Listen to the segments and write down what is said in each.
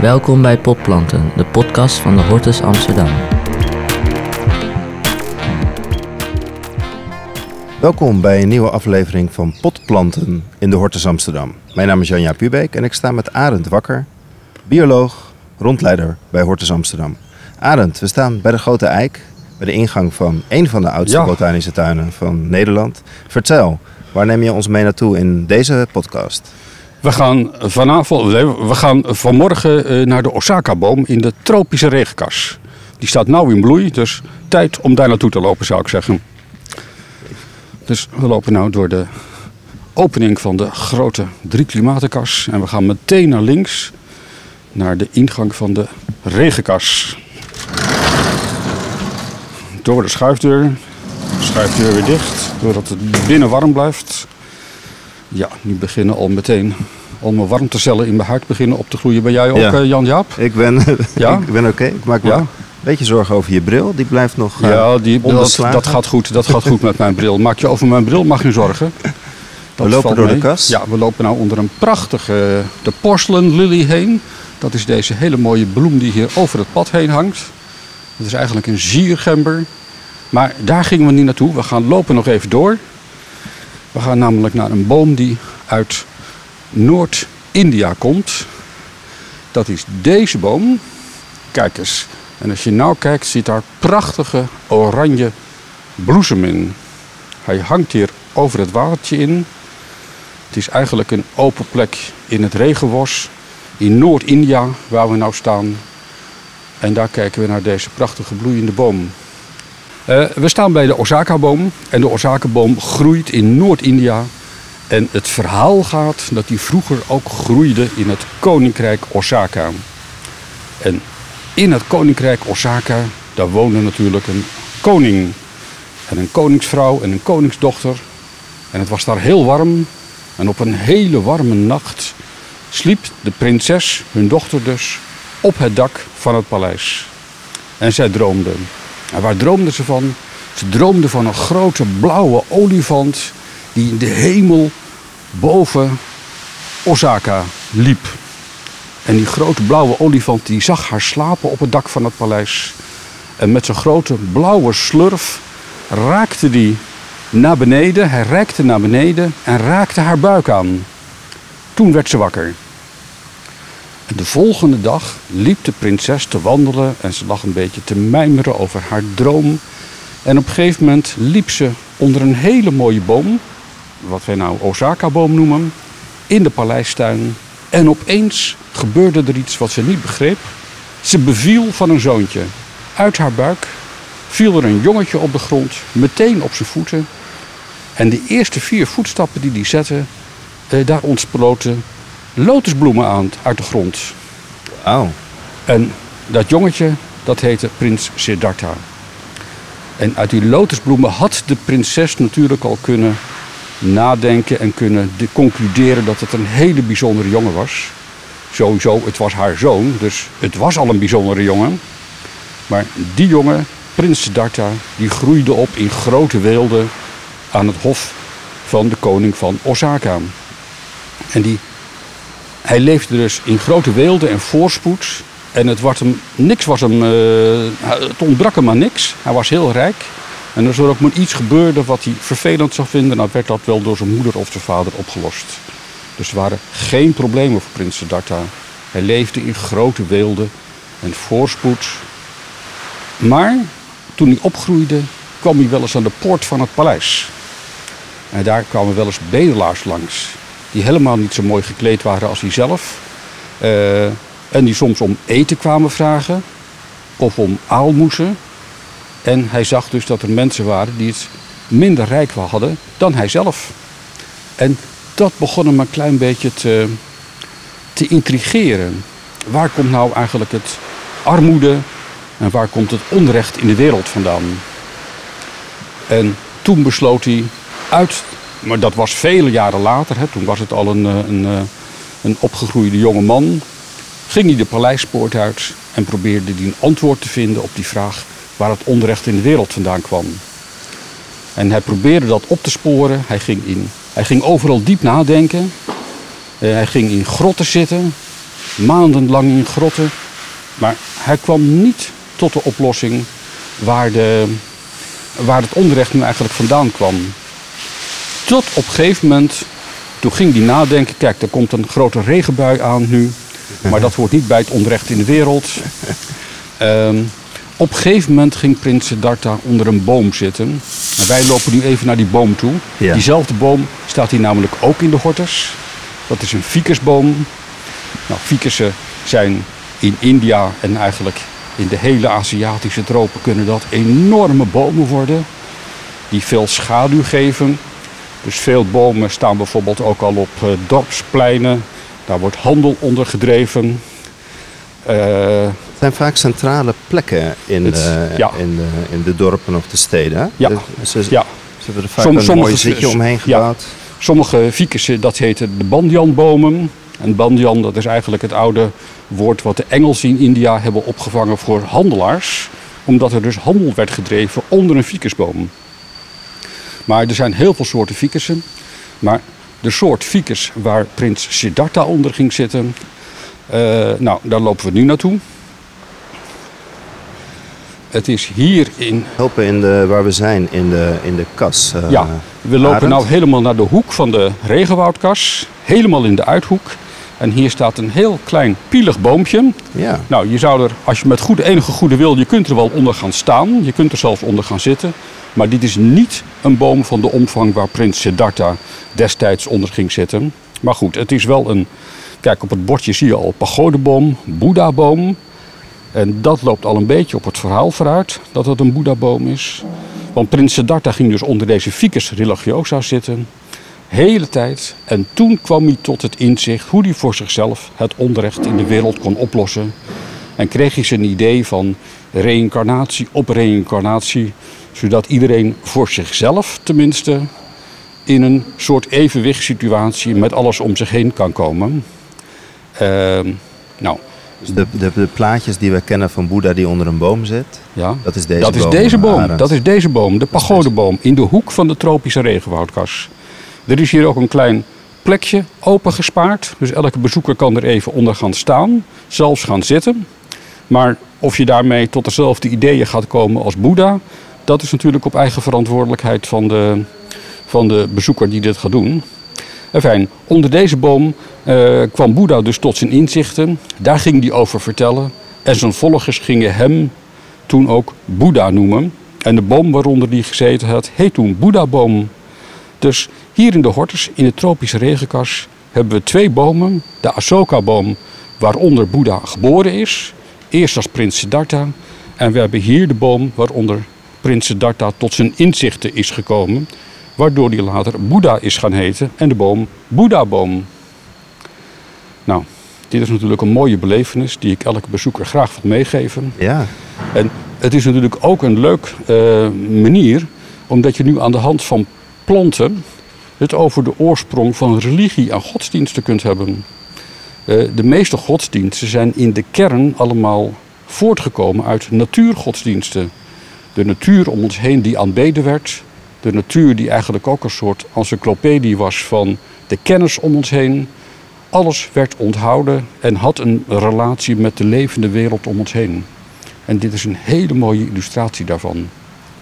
Welkom bij Potplanten, de podcast van de Hortus Amsterdam. Welkom bij een nieuwe aflevering van Potplanten in de Hortus Amsterdam. Mijn naam is Janja Pubeek en ik sta met Arend Wakker, bioloog, rondleider bij Hortus Amsterdam. Arend, we staan bij de Grote Eik, bij de ingang van een van de oudste Ja. botanische tuinen van Nederland. Vertel, waar neem je ons mee naartoe in deze podcast? We gaan vanavond, we gaan vanmorgen eh, naar de Osaka-boom in de tropische regenkas. Die staat nauw in bloei, dus tijd om daar naartoe te lopen zou ik zeggen. Dus we lopen nu door de opening van de grote drie klimatenkas. En we gaan meteen naar links, naar de ingang van de regenkas. Door de schuifdeur. Schuifdeur weer dicht, doordat het binnen warm blijft. Ja, nu beginnen al meteen al mijn warmtecellen in mijn hart beginnen op te groeien. Ben jij ook, Ja. eh, Jan-Jaap? Ik ben, Ja? ik ben oké. Ik maak me Ja? een beetje zorgen over je bril. Die blijft nog eh, Ja, die, dat, dat gaat goed. Dat gaat goed met mijn bril. Maak je over mijn bril, mag je zorgen. Dat We lopen door de mee. kas. Ja, we lopen nou onder een prachtige de porcelain lily heen. Dat is deze hele mooie bloem die hier over het pad heen hangt. Dat is eigenlijk een ziergember. Maar daar gingen we niet naartoe. We gaan lopen nog even door. We gaan namelijk naar een boom die uit Noord-India komt. Dat is deze boom. Kijk eens. En als je nou kijkt, zit daar prachtige oranje bloesem in. Hij hangt hier over het watertje in. Het is eigenlijk een open plek in het regenbos in Noord-India, waar we nou staan. En daar kijken we naar deze prachtige bloeiende boom. Eh, we staan bij de Osaka-boom. En de Osaka-boom groeit in Noord-India. En het verhaal gaat dat die vroeger ook groeide in het koninkrijk Osaka. En in het koninkrijk Osaka, daar woonde natuurlijk een koning. En een koningsvrouw en een koningsdochter. En het was daar heel warm. En op een hele warme nacht sliep de prinses, hun dochter dus, op het dak van het paleis. En zij droomde. En waar droomde ze van? Ze droomde van een grote blauwe olifant die in de hemel boven Osaka liep. En die grote blauwe olifant die zag haar slapen op het dak van het paleis. En met zijn grote blauwe slurf raakte die naar beneden. Hij reikte naar beneden en raakte haar buik aan. Toen werd ze wakker. De volgende dag liep de prinses te wandelen en ze lag een beetje te mijmeren over haar droom. En op een gegeven moment liep ze onder een hele mooie boom, wat wij nou Osaka-boom noemen, in de paleistuin. En opeens gebeurde er iets wat ze niet begreep. Ze beviel van een zoontje. Uit haar buik viel er een jongetje op de grond, meteen op zijn voeten. En de eerste vier voetstappen die hij zette, eh, daar ontsproten lotusbloemen aan uit de grond. Wauw. En dat jongetje, dat heette prins Siddhartha. En uit die lotusbloemen had de prinses natuurlijk al kunnen nadenken en kunnen de- concluderen dat het een hele bijzondere jongen was. Sowieso, het was haar zoon, dus het was al een bijzondere jongen. Maar die jongen, prins Siddhartha, die groeide op in grote weelde aan het hof van de koning van Osaka. En die hij leefde dus in grote weelde en voorspoed. En het was hem, niks was hem, eh, het ontbrak hem aan niks. Hij was heel rijk. En als er ook maar iets gebeurde wat hij vervelend zou vinden, dan werd dat wel door zijn moeder of zijn vader opgelost. Dus er waren geen problemen voor prins Siddhartha. Hij leefde in grote weelde en voorspoed. Maar toen hij opgroeide, kwam hij wel eens aan de poort van het paleis. En daar kwamen wel eens bedelaars langs. Die helemaal niet zo mooi gekleed waren als hij zelf. Eh, en die soms om eten kwamen vragen. Of om aalmoezen. En hij zag dus dat er mensen waren die het minder rijk hadden dan hij zelf. En dat begon hem een klein beetje te, te intrigeren. Waar komt nou eigenlijk het armoede en waar komt het onrecht in de wereld vandaan? En toen besloot hij uit, maar dat was vele jaren later, hè, toen was het al een, eh, een, eh, een opgegroeide jonge man, ging hij de paleispoort uit en probeerde hij een antwoord te vinden op die vraag waar het onrecht in de wereld vandaan kwam. En hij probeerde dat op te sporen. Hij ging, in, hij ging overal diep nadenken. Eh, hij ging in grotten zitten. maandenlang in grotten. Maar hij kwam niet tot de oplossing waar, de, waar het onrecht nu eigenlijk vandaan kwam. Tot op een gegeven moment, toen ging hij nadenken, kijk, er komt een grote regenbui aan nu. Maar dat hoort niet bij het onrecht in de wereld. Ehm, op een gegeven moment ging prins Siddhartha onder een boom zitten. En wij lopen nu even naar die boom toe. Ja. Diezelfde boom staat hier namelijk ook in de hortus. Dat is een ficusboom. Nou, ficussen zijn in India en eigenlijk in de hele Aziatische tropen kunnen dat enorme bomen worden. Die veel schaduw geven. Dus veel bomen staan bijvoorbeeld ook al op eh, dorpspleinen. Daar wordt handel onder gedreven. Eh, Het zijn vaak centrale plekken in, Het- de, ja. in, de, in de dorpen of de steden. Ja. Dus ze, ja, ze hebben er vaak Som- een sommige- mooi zitje omheen ja. gebouwd. Sommige ficussen, dat heten de bandianbomen. En bandian, dat is eigenlijk het oude woord wat de Engelsen in India hebben opgevangen voor handelaars. Omdat er dus handel werd gedreven onder een ficusboom. Maar er zijn heel veel soorten ficussen. Maar de soort ficus waar prins Siddhartha onder ging zitten, eh, nou, daar lopen we nu naartoe. Het is hier in Helpen in de, waar we zijn, in de, in de kas. eh, Ja, we lopen Arend. nou helemaal naar de hoek van de regenwoudkas. Helemaal in de uithoek. En hier staat een heel klein pielig boompje. Ja, Nou, je zou er, als je met goede, enige goede wil, je kunt er wel onder gaan staan. Je kunt er zelfs onder gaan zitten. Maar dit is niet een boom van de omvang waar prins Siddhartha destijds onder ging zitten. Maar goed, het is wel een... Kijk, op het bordje zie je al pagodeboom, boeddhaboom. En dat loopt al een beetje op het verhaal vooruit, dat het een boeddhaboom is. Want prins Siddhartha ging dus onder deze ficus religiosa zitten. Hele tijd. En toen kwam hij tot het inzicht hoe hij voor zichzelf het onrecht in de wereld kon oplossen. En kreeg hij zijn idee van reïncarnatie op reïncarnatie. Zodat iedereen voor zichzelf tenminste in een soort evenwichtssituatie met alles om zich heen kan komen. Ehm, nou, dus de, de, de plaatjes die we kennen van Boeddha die onder een boom zit, ja. dat is deze dat is boom. deze boom. Dat is deze boom, de pagodeboom, in de hoek van de tropische regenwoudkas. Er is hier ook een klein plekje opengespaard. Dus elke bezoeker kan er even onder gaan staan, zelfs gaan zitten. Maar of je daarmee tot dezelfde ideeën gaat komen als Boeddha, dat is natuurlijk op eigen verantwoordelijkheid van de, van de bezoeker die dit gaat doen. Enfin, onder deze boom eh, kwam Boeddha dus tot zijn inzichten. Daar ging hij over vertellen. En zijn volgers gingen hem toen ook Boeddha noemen. En de boom waaronder hij gezeten had, heet toen Boeddhaboom. Dus hier in de Hortus, in de tropische regenkas, hebben we twee bomen. De Asoka-boom, waaronder Boeddha geboren is. Eerst als prins Siddhartha. En we hebben hier de boom waaronder prins Siddhartha tot zijn inzichten is gekomen. Waardoor hij later Boeddha is gaan heten. En de boom Boeddhaboom. Nou, dit is natuurlijk een mooie belevenis die ik elke bezoeker graag wil meegeven. Ja, En het is natuurlijk ook een leuk eh, manier, omdat je nu aan de hand van planten het over de oorsprong van religie en godsdiensten kunt hebben. Eh, de meeste godsdiensten zijn in de kern allemaal voortgekomen uit natuurgodsdiensten. De natuur om ons heen die aanbeden werd. De natuur die eigenlijk ook een soort encyclopedie was van de kennis om ons heen. Alles werd onthouden en had een relatie met de levende wereld om ons heen. En dit is een hele mooie illustratie daarvan.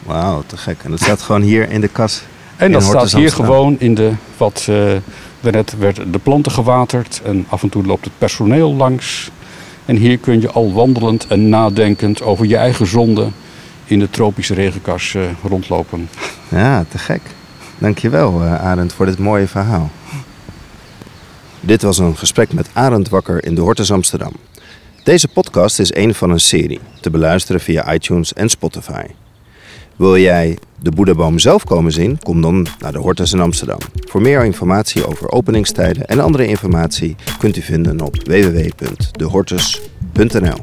wauw, te gek. En dat staat gewoon hier in de kas. En dat staat hier gewoon in de wat. eh daarnet werden de planten gewaterd en af en toe loopt het personeel langs. En hier kun je al wandelend en nadenkend over je eigen zonde in de tropische regenkas eh, rondlopen. Ja, te gek. Dankjewel, eh Arend, voor dit mooie verhaal. Dit was een gesprek met Arend Wakker in de Hortus Amsterdam. Deze podcast is een van een serie, te beluisteren via iTunes en Spotify. Wil jij de Boeddhaboom zelf komen zien? Kom dan naar de Hortus in Amsterdam. Voor meer informatie over openingstijden en andere informatie kunt u vinden op www.dehortus.nl.